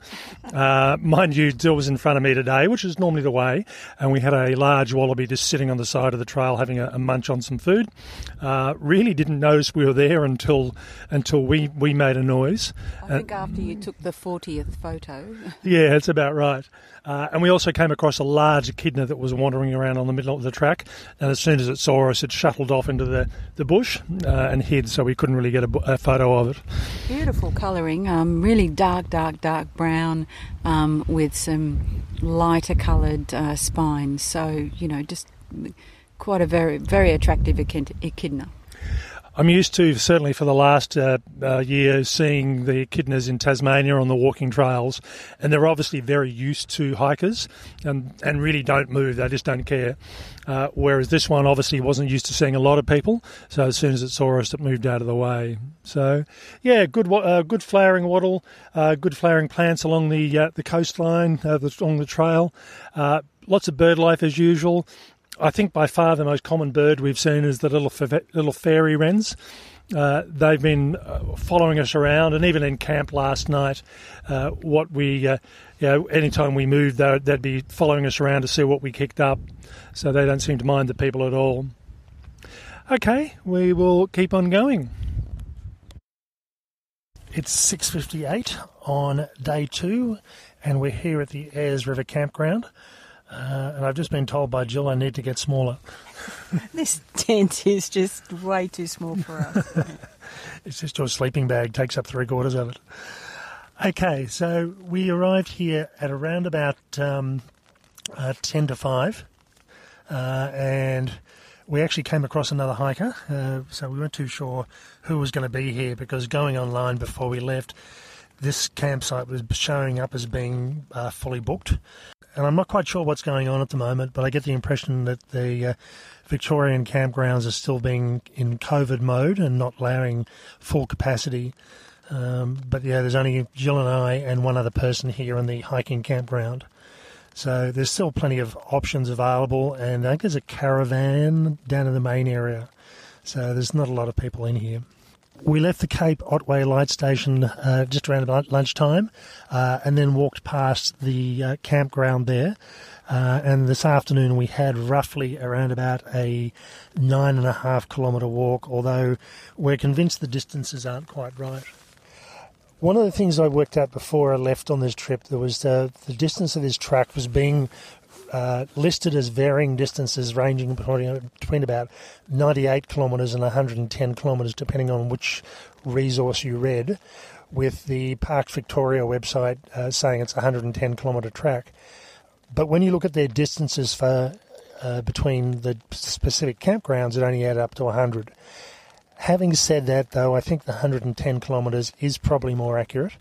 Uh, mind you, Jill was in front of me today, which is normally the way, and we had a large wallaby just sitting on the side of the trail having a, a munch on some food. Uh, really didn't notice we were there until until we, we made a noise. I think after you took the 40th photo. yeah, that's about right. Uh, and we also came across a large echidna that was wandering around on the middle of the track. And as soon as it saw us, it shuttled off into the, the bush uh, and hid, so we couldn't really get a, a photo of it. Beautiful colouring, um, really dark, dark, dark brown um, with some lighter coloured uh, spines. So, you know, just quite a very, very attractive echidna. I'm used to, certainly for the last uh, uh, year, seeing the echidnas in Tasmania on the walking trails, and they're obviously very used to hikers and, and really don't move, they just don't care. Uh, whereas this one obviously wasn't used to seeing a lot of people, so as soon as it saw us, it moved out of the way. So, yeah, good uh, good flowering wattle, uh, good flowering plants along the uh, the coastline, along the trail. lots of bird life as usual. I think by far the most common bird we've seen is the little little fairy wrens. Uh, they've been uh, following us around, and even in camp last night, uh, what we, uh, you know, anytime we moved, they'd, they'd be following us around to see what we kicked up. So they don't seem to mind the people at all. Okay, we will keep on going. It's 6:58 on day two, and we're here at the Ayers River Campground. Uh, and I've just been told by Jill I need to get smaller. This tent is just way too small for us. It's just your sleeping bag takes up three quarters of it. Okay, so we arrived here at around about um, uh, 10 to 5, uh, and we actually came across another hiker, uh, so we weren't too sure who was going to be here because going online before we left, this campsite was showing up as being uh, fully booked. And I'm not quite sure what's going on at the moment, but I get the impression that the uh, Victorian campgrounds are still being in COVID mode and not allowing full capacity. Um, but yeah, there's only Jill and I and one other person here in the hiking campground. So there's still plenty of options available, and I think there's a caravan down in the main area. So there's not a lot of people in here. We left the Cape Otway Light Station uh, just around about lunchtime, uh, and then walked past the uh, campground there. Uh, and this afternoon we had roughly around about a nine and a half kilometre walk, although we're convinced the distances aren't quite right. One of the things I worked out before I left on this trip, there was the, the distance of this track was being uh, listed as varying distances ranging between, about 98 kilometres and 110 kilometres, depending on which resource you read, with the Parks Victoria website uh, saying it's a 110 kilometre track. But when you look at their distances for uh, between the specific campgrounds, it only added up to 100. Having said that, though, I think the 110 kilometres is probably more accurate.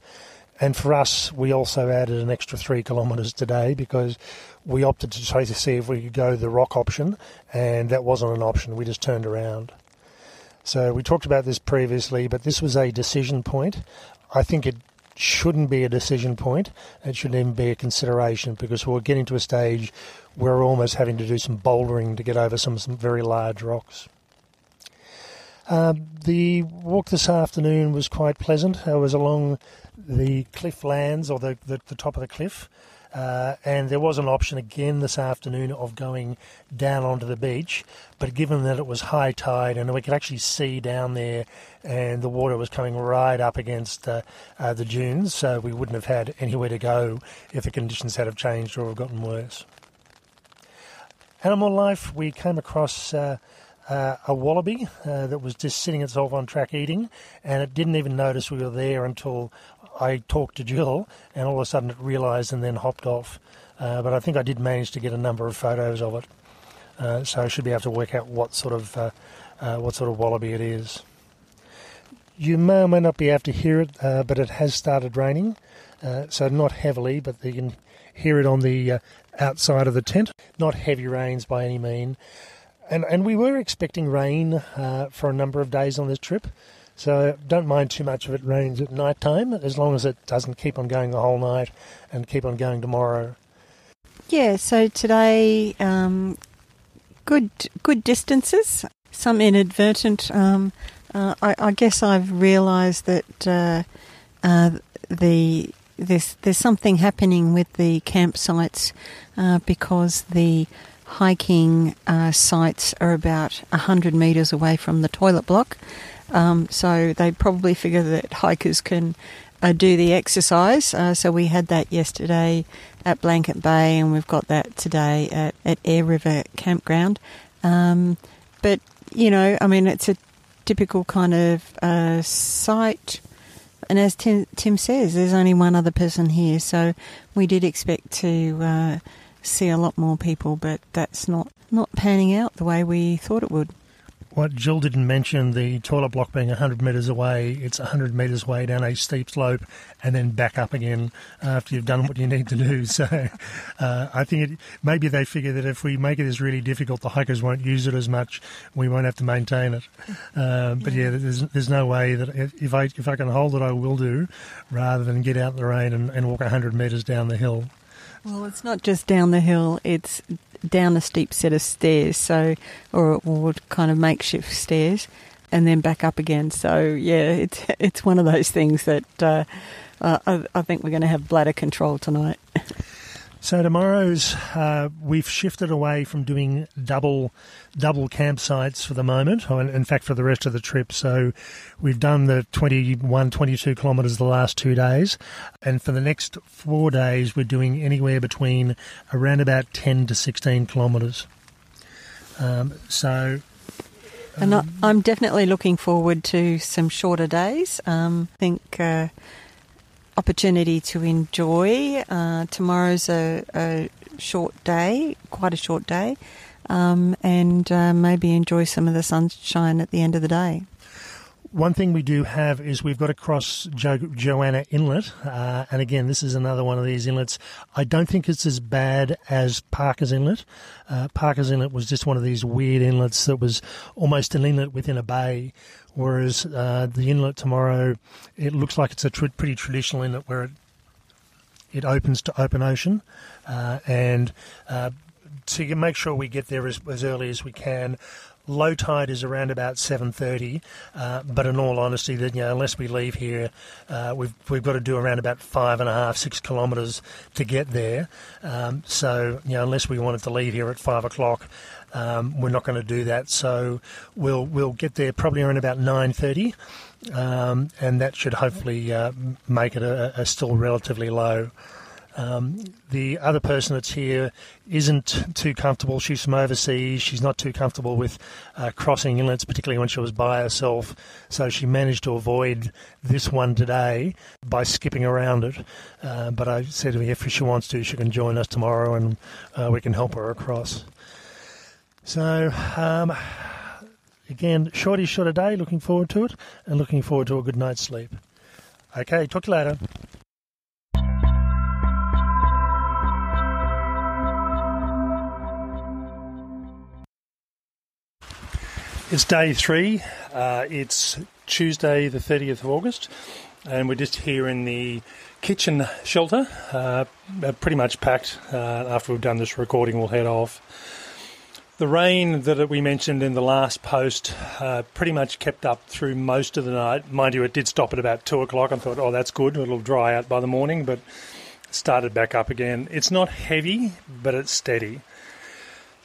And for us, we also added an extra three kilometres today because we opted to try to see if we could go the rock option, and that wasn't an option. We just turned around. So we talked about this previously, but this was a decision point. I think it shouldn't be a decision point. It shouldn't even be a consideration because we're getting to a stage where we're almost having to do some bouldering to get over some, some very large rocks. Um, the walk this afternoon was quite pleasant. I was along the cliff lands or the, the, the top of the cliff. Uh, and there was an option again this afternoon of going down onto the beach, but given that it was high tide and we could actually see down there, and the water was coming right up against uh, uh, the dunes, so we wouldn't have had anywhere to go if the conditions had have changed or have gotten worse. Animal life, we came across uh, uh, a wallaby uh, that was just sitting itself on track eating, and it didn't even notice we were there until I talked to Jill, and all of a sudden it realised and then hopped off. Uh, but I think I did manage to get a number of photos of it, uh, so I should be able to work out what sort of uh, uh, what sort of wallaby it is. You may or may not be able to hear it, but it has started raining, so not heavily, but you can hear it on the outside of the tent. Not heavy rains by any mean and and we were expecting rain uh, for a number of days on this trip, so don't mind too much if it rains at night time, as long as it doesn't keep on going the whole night and keep on going tomorrow. Yeah, so today, um, good good distances, some inadvertent. Um, uh, I, I, guess I've realised that uh, uh, the there's there's something happening with the campsites uh, because the hiking uh, sites are about 100 metres away from the toilet block. Um, so they probably figure that hikers can uh, do the exercise. Uh, so we had that yesterday at Blanket Bay, and we've got that today at, at Aire River Campground. Um, but, you know, I mean, it's a typical kind of uh, site. And as Tim, Tim, says, there's only one other person here, so we did expect to uh, see a lot more people, but that's not, not panning out the way we thought it would. What Jill didn't mention, the toilet block being 100 metres away, it's 100 metres away down a steep slope and then back up again after you've done what you need to do. So uh, I think it, maybe they figure that if we make it as really difficult, the hikers won't use it as much. We won't have to maintain it. Uh, but yeah, there's, there's no way that if I, if I can hold it, I will do rather than get out in the rain and, and walk 100 metres down the hill. Well, it's not just down the hill, it's down a steep set of stairs, so or, or kind of makeshift stairs. and then back up again. So yeah, it's it's one of those things that uh, I, I, think we're going to have bladder control tonight. So tomorrow's uh, we've shifted away from doing double double campsites for the moment. In fact, for the rest of the trip, so we've done the 21, 22 kilometres the last two days, and for the next four days, we're doing anywhere between around about ten to sixteen kilometres. Um, so and I, am definitely looking forward to some shorter days. Um, I think uh, opportunity to enjoy. Uh, tomorrow's a, a, short day, quite a short day, um, and uh, maybe enjoy some of the sunshine at the end of the day. One thing we do have is we've got to cross jo- Johanna Inlet, uh, and again, this is another one of these inlets. I don't think it's as bad as Parker's Inlet. Uh, Parker's Inlet was just one of these weird inlets that was almost an inlet within a bay, whereas uh, the inlet tomorrow, it looks like it's a tr- pretty traditional inlet where it it opens to open ocean, uh, and uh, to make sure we get there as, as early as we can. Low tide is around about 7:30, uh, but in all honesty, that you know, unless we leave here, uh, we've we've got to do around about five and a half, six kilometres to get there. Um, so you know, unless we wanted to leave here at five o'clock, um, we're not going to do that. So we'll we'll get there probably around about 9:30. Um, and that should hopefully uh, make it a, a still relatively low. Um, the other person that's here isn't too comfortable. She's from overseas. She's not too comfortable with uh, crossing inlets, particularly when she was by herself. So she managed to avoid this one today by skipping around it. Uh, but I said to her if she wants to, she can join us tomorrow and uh, we can help her across. So, um, again, shorty short a day. Looking forward to it and looking forward to a good night's sleep. Okay, talk to you later. It's day three. Uh, it's Tuesday, the 30th of August, and we're just here in the kitchen shelter, uh, pretty much packed. Uh, after we've done this recording, we'll head off. The rain that we mentioned in the last post uh, pretty much kept up through most of the night. Mind you, it did stop at about two o'clock. I thought, oh, that's good. It'll dry out by the morning, but started back up again. It's not heavy, but it's steady.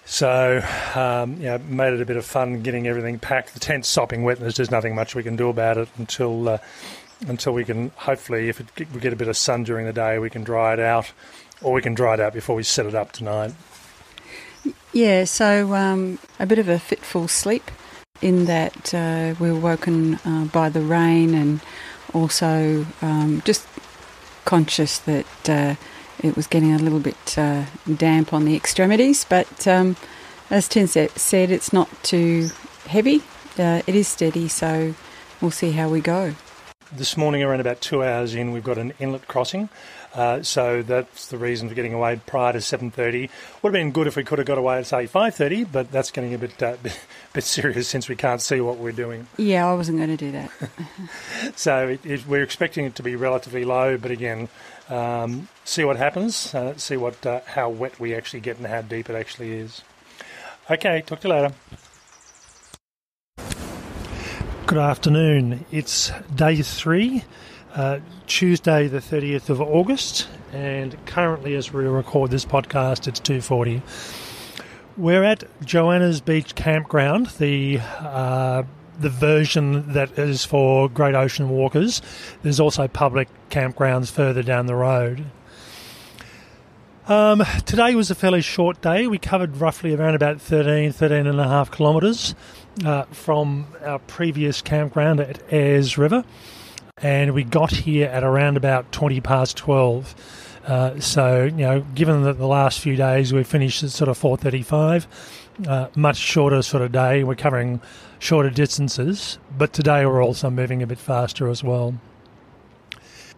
So, um, made it a bit of fun getting everything packed. The tent's sopping wet, and there's just nothing much we can do about it until uh, until we can hopefully, if it, we get a bit of sun during the day, we can dry it out, or we can dry it out before we set it up tonight. Yeah, so um, a bit of a fitful sleep in that uh, we were woken uh, by the rain and also um, just conscious that uh, it was getting a little bit uh, damp on the extremities, but um, as Tim said, it's not too heavy. Uh, it is steady, so we'll see how we go. This morning, around about two hours in, we've got an inlet crossing. Uh, so that's the reason for getting away prior to 7.30. Would have been good if we could have got away at, say, 5.30, but that's getting a bit, uh, bit serious since we can't see what we're doing. Yeah, I wasn't going to do that. so it, it, we're expecting it to be relatively low, but again, um, see what happens, uh, see what uh, how wet we actually get and how deep it actually is. Okay, talk to you later. Good afternoon. It's day three, uh, Tuesday the 30th of August, and currently as we record this podcast, it's 2.40. We're at Johanna's Beach Campground, the uh, the version that is for Great Ocean Walkers. There's also public campgrounds further down the road. Um, today was a fairly short day. We covered roughly around about 13, 13 and a half kilometres uh, from our previous campground at Ayers River, and we got here at around about 20 past 12. Uh, so, you know, given that the last few days we've finished at sort of 4:35, uh, much shorter sort of day. We're covering shorter distances, but today we're also moving a bit faster as well.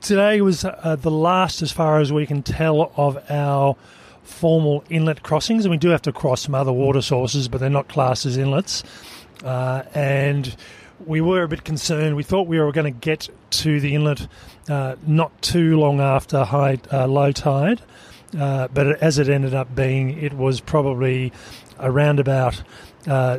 Today was uh, the last, as far as we can tell, of our formal inlet crossings, and we do have to cross some other water sources, but they're not classed as inlets. Uh, and we were a bit concerned. We thought we were going to get to the inlet uh, not too long after high uh, low tide, uh, but as it ended up being, it was probably around about uh,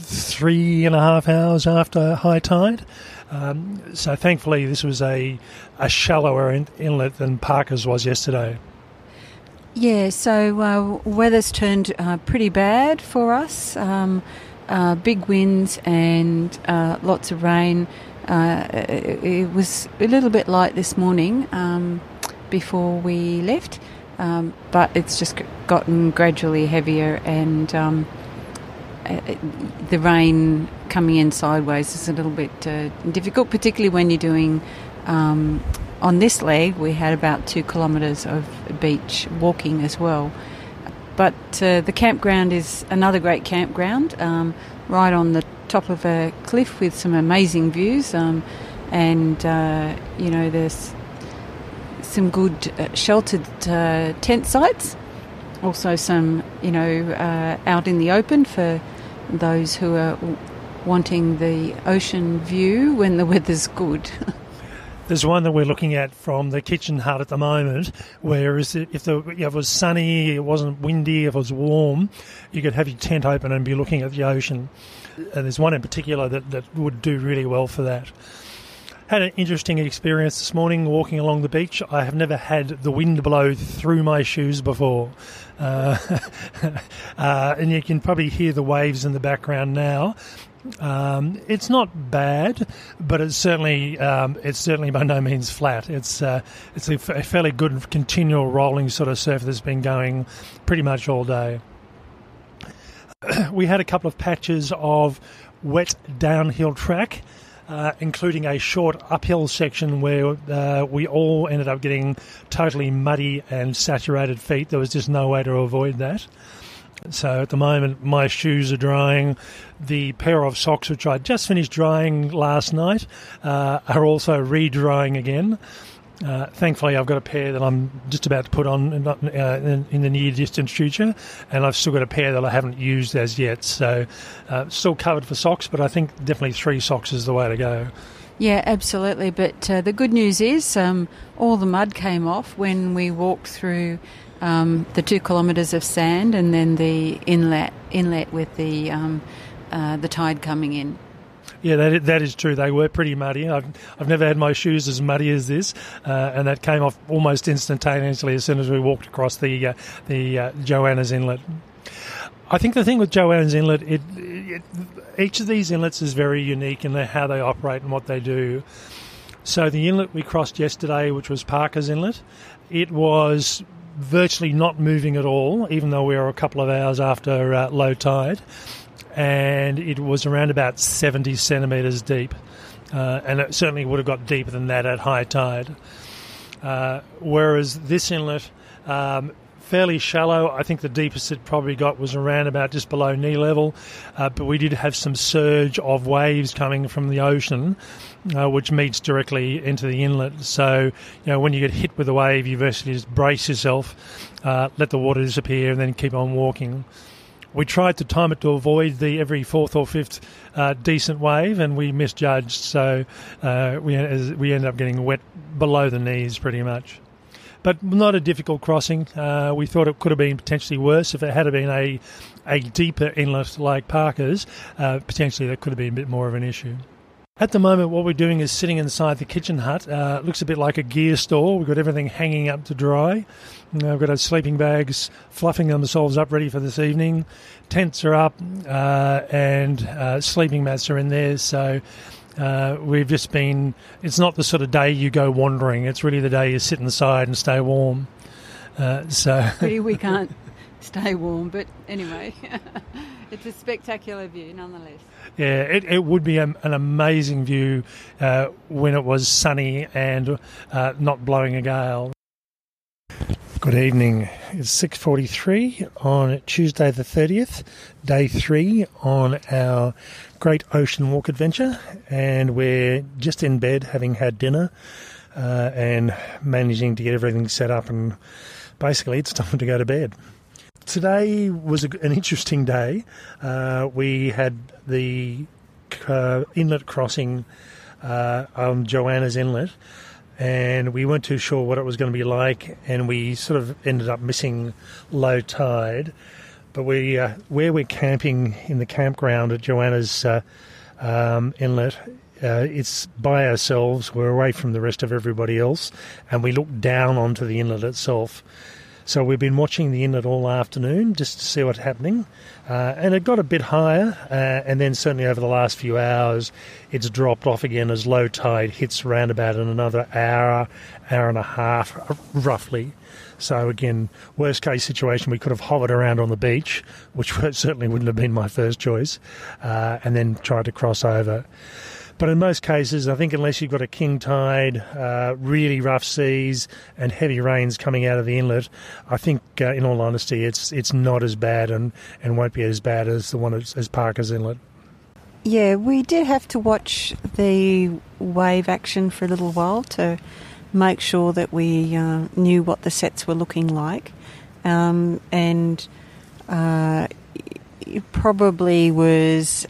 three and a half hours after high tide. Um, so thankfully, this was a, a shallower in- inlet than Parker's was yesterday. Yeah, so uh, weather's turned uh, pretty bad for us. Um, uh, big winds and uh, lots of rain. Uh, it, it was a little bit light this morning um, before we left, um, but it's just gotten gradually heavier and um, uh, the rain coming in sideways is a little bit uh, difficult, particularly when you're doing. Um, on this leg, we had about two kilometres of beach walking as well. But uh, the campground is another great campground, um, right on the top of a cliff with some amazing views. Um, and, uh, you know, there's some good uh, sheltered uh, tent sites. Also, some, you know, uh, out in the open for those who are wanting the ocean view when the weather's good. There's one that we're looking at from the kitchen hut at the moment, whereas if, the, if it was sunny, it wasn't windy, if it was warm, you could have your tent open and be looking at the ocean. And there's one in particular that, that would do really well for that. Had an interesting experience this morning walking along the beach. I have never had the wind blow through my shoes before. Uh, uh, and you can probably hear the waves in the background now. Um, it's not bad, but it's certainly um, it's certainly by no means flat. It's uh, it's a, f- a fairly good continual rolling sort of surf that's been going pretty much all day. we had a couple of patches of wet downhill track. Uh, including a short uphill section where uh, we all ended up getting totally muddy and saturated feet. There was just no way to avoid that. So at the moment, my shoes are drying. The pair of socks, which I just finished drying last night, uh, are also re drying again. Uh, thankfully, I've got a pair that I'm just about to put on uh, in, in, the near distant future, and I've still got a pair that I haven't used as yet. So, uh, still covered for socks, but I think definitely three socks is the way to go. Yeah, absolutely. But uh, the good news is um, all the mud came off when we walked through um, the two kilometres of sand and then the inlet inlet with the um, uh, the tide coming in. Yeah, that that is true. They were pretty muddy. I've, I've never had my shoes as muddy as this, uh, and that came off almost instantaneously as soon as we walked across the uh, the uh, Johanna's Inlet. I think the thing with Johanna's Inlet, it, it, each of these inlets is very unique in how they operate and what they do. So the inlet we crossed yesterday, which was Parker's Inlet, it was virtually not moving at all, even though we were a couple of hours after uh, low tide. And it was around about 70 centimetres deep. Uh, and it certainly would have got deeper than that at high tide. Uh, whereas this inlet, um, fairly shallow. I think the deepest it probably got was around about just below knee level, uh, but we did have some surge of waves coming from the ocean, uh, which meets directly into the inlet. So, you know, when you get hit with a wave, you basically just brace yourself, uh, let the water disappear, and then keep on walking. We tried to time it to avoid the every fourth or fifth uh, decent wave, and we misjudged. So uh, we we ended up getting wet below the knees pretty much but not a difficult crossing. Uh, we thought it could have been potentially worse if it had been a a deeper inlet like Parker's. Uh, potentially, that could have been a bit more of an issue. At the moment, what we're doing is sitting inside the kitchen hut. Uh, it looks a bit like a gear store. We've got everything hanging up to dry. Uh, we've got our sleeping bags fluffing themselves up ready for this evening. Tents are up uh, and uh, sleeping mats are in there. So uh, we've just been, it's not the sort of day you go wandering, it's really the day you sit inside and stay warm. Uh, so we can't stay warm, but anyway, it's a spectacular view nonetheless. Yeah, it, it would be a, an amazing view uh, when it was sunny and uh, not blowing a gale. Good evening. It's 6:43 on Tuesday the 30th, day 3 on our Great Ocean Walk adventure and we're just in bed having had dinner uh, and managing to get everything set up and basically it's time to go to bed. Today was a, an interesting day. Uh, we had the uh, inlet crossing uh, on Johanna's Inlet and we weren't too sure what it was going to be like, and we sort of ended up missing low tide. But we, uh, where we're camping in the campground at Johanna's uh, um, Inlet, uh, it's by ourselves. We're away from the rest of everybody else, and we look down onto the inlet itself. So we've been watching the inlet all afternoon just to see what's happening. Uh, and it got a bit higher, uh, and then certainly over the last few hours, it's dropped off again as low tide hits around about in another hour, hour and a half, roughly. So again, worst case situation, we could have hovered around on the beach, which certainly wouldn't have been my first choice, uh, and then tried to cross over. But in most cases, I think unless you've got a king tide, uh, really rough seas, and heavy rains coming out of the inlet, I think, uh, in all honesty, it's it's not as bad and, and won't be as bad as the one as, as Parker's Inlet. Yeah, we did have to watch the wave action for a little while to make sure that we uh, knew what the sets were looking like. Um, and uh, it probably was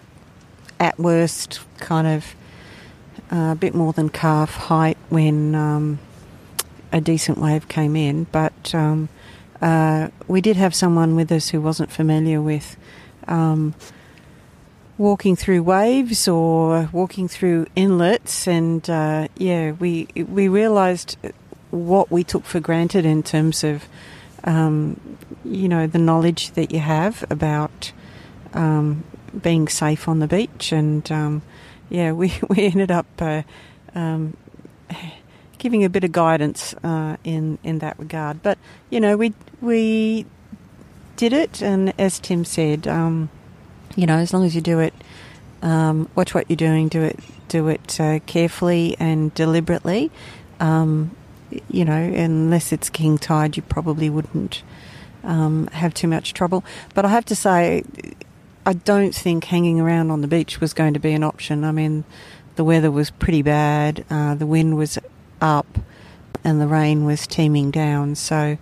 at worst kind of a bit more than calf height when um, a decent wave came in, but um, uh, we did have someone with us who wasn't familiar with um, walking through waves or walking through inlets, and uh, yeah, we we realised what we took for granted in terms of um, you know the knowledge that you have about um, being safe on the beach, and um, yeah, we we ended up uh, um, giving a bit of guidance uh, in in that regard. But you know, we we did it, and as Tim said, um, you know, as long as you do it, um, watch what you're doing, do it do it uh, carefully and deliberately. Um, you know, unless it's king tide, you probably wouldn't um, have too much trouble. But I have to say, I don't think hanging around on the beach was going to be an option. I mean, the weather was pretty bad, uh, the wind was up, and the rain was teeming down. So,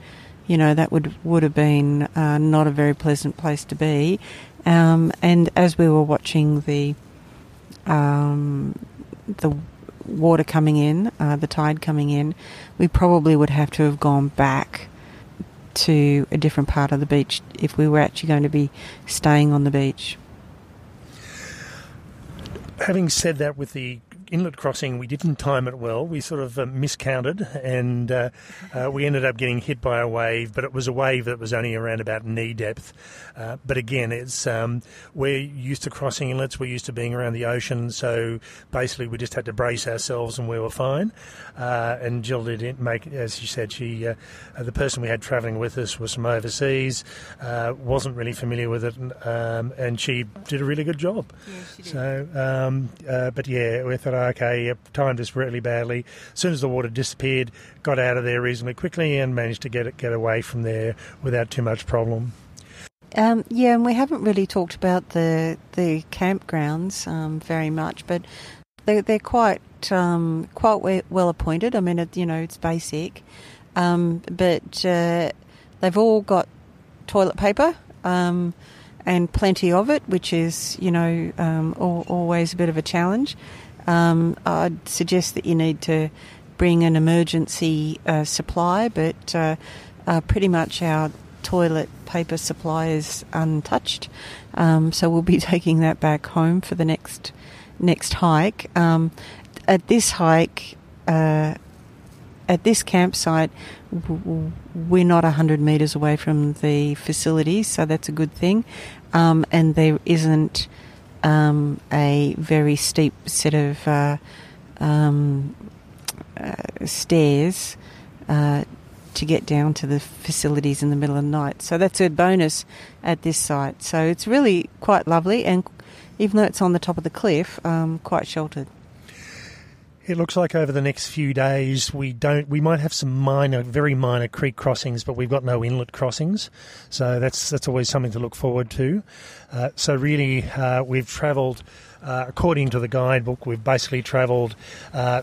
you know, that would would have been uh, not a very pleasant place to be. Um, and as we were watching the um, the water coming in, uh, the tide coming in, we probably would have to have gone back to a different part of the beach if we were actually going to be staying on the beach. Having said that, with the inlet crossing, we didn't time it well. We sort of uh, miscounted, and uh, uh, we ended up getting hit by a wave. But it was a wave that was only around about knee depth. Uh, but again, it's um, we're used to crossing inlets. We're used to being around the ocean, so basically we just had to brace ourselves, and we were fine. Uh, and Jill did make, as she said, she uh, the person we had travelling with us was from overseas, wasn't really familiar with it, um, and she did a really good job. Yeah, so, um, but yeah, we thought okay, timed this really badly. As soon as the water disappeared, got out of there reasonably quickly and managed to get it, get away from there without too much problem. Um, yeah, and we haven't really talked about the the campgrounds um, very much, but they, they're quite um, quite well appointed. I mean, it, you know, it's basic, um, but uh, they've all got toilet paper um, and plenty of it, which is you know um, always a bit of a challenge um, I'd suggest that you need to bring an emergency uh, supply, but uh, uh, pretty much our toilet paper supply is untouched. Um, so we'll be taking that back home for the next next hike. Um, at this hike, uh, at this campsite, we're not 100 metres away from the facilities, so that's a good thing. Um, and there isn't um, a very steep set of uh, um, uh, stairs uh, to get down to the facilities in the middle of the night. So that's a bonus at this site. So it's really quite lovely, and even though it's on the top of the cliff, um, quite sheltered. It looks like over the next few days we don't we might have some minor, very minor creek crossings, but we've got no inlet crossings, so that's that's always something to look forward to. Uh, so really, uh, we've travelled uh, according to the guidebook. We've basically travelled. Uh,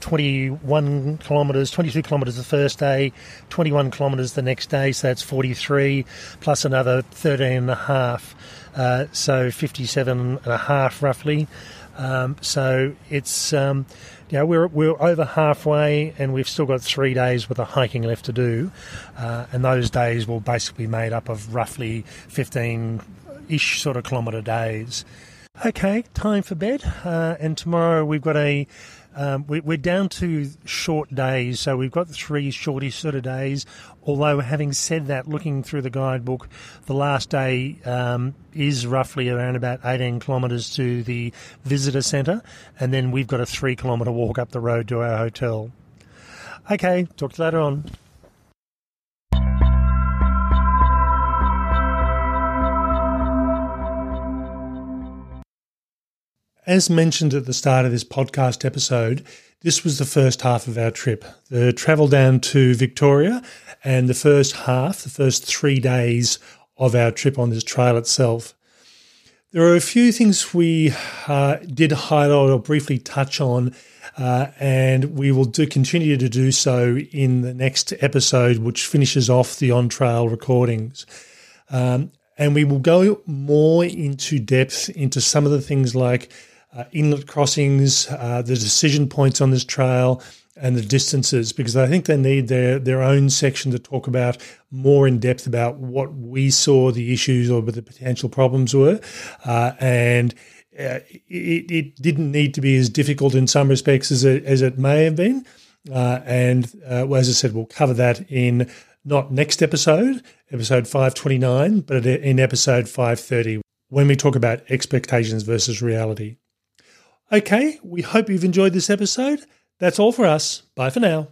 21 kilometres, 22 kilometres the first day, 21 kilometres the next day, so that's 43, plus another 13 and a half, uh, so 57 and a half roughly. Um, so it's um, we're we're over halfway, and we've still got three days with of hiking left to do, uh, and those days will basically be made up of roughly fifteen ish sort of kilometre days. Okay, time for bed, uh, and tomorrow we've got a um, we, are down to short days, so we've got three shortish sort of days. Although, having said that, looking through the guidebook, the last day um, is roughly around about 18 kilometres to the visitor centre, and then we've got a three kilometre walk up the road to our hotel. Okay, talk to you later on. As mentioned at the start of this podcast episode, this was the first half of our trip. The travel down to Victoria and the first half, the first three days of our trip on this trail itself. There are a few things we uh, did highlight or briefly touch on, uh, and we will do continue to do so in the next episode, which finishes off the on trail recordings. Um, and we will go more into depth into some of the things like uh, inlet crossings, uh, the decision points on this trail, and the distances, because I think they need their their own section to talk about more in depth about what we saw the issues or the potential problems were, uh, and. Uh, it, it, didn't need to be as difficult in some respects as it, as it may have been. Uh, and uh, as I said, we'll cover that in not next episode, episode 529, but in episode 530 when we talk about expectations versus reality. Okay, we hope you've enjoyed this episode. That's all for us. Bye for now.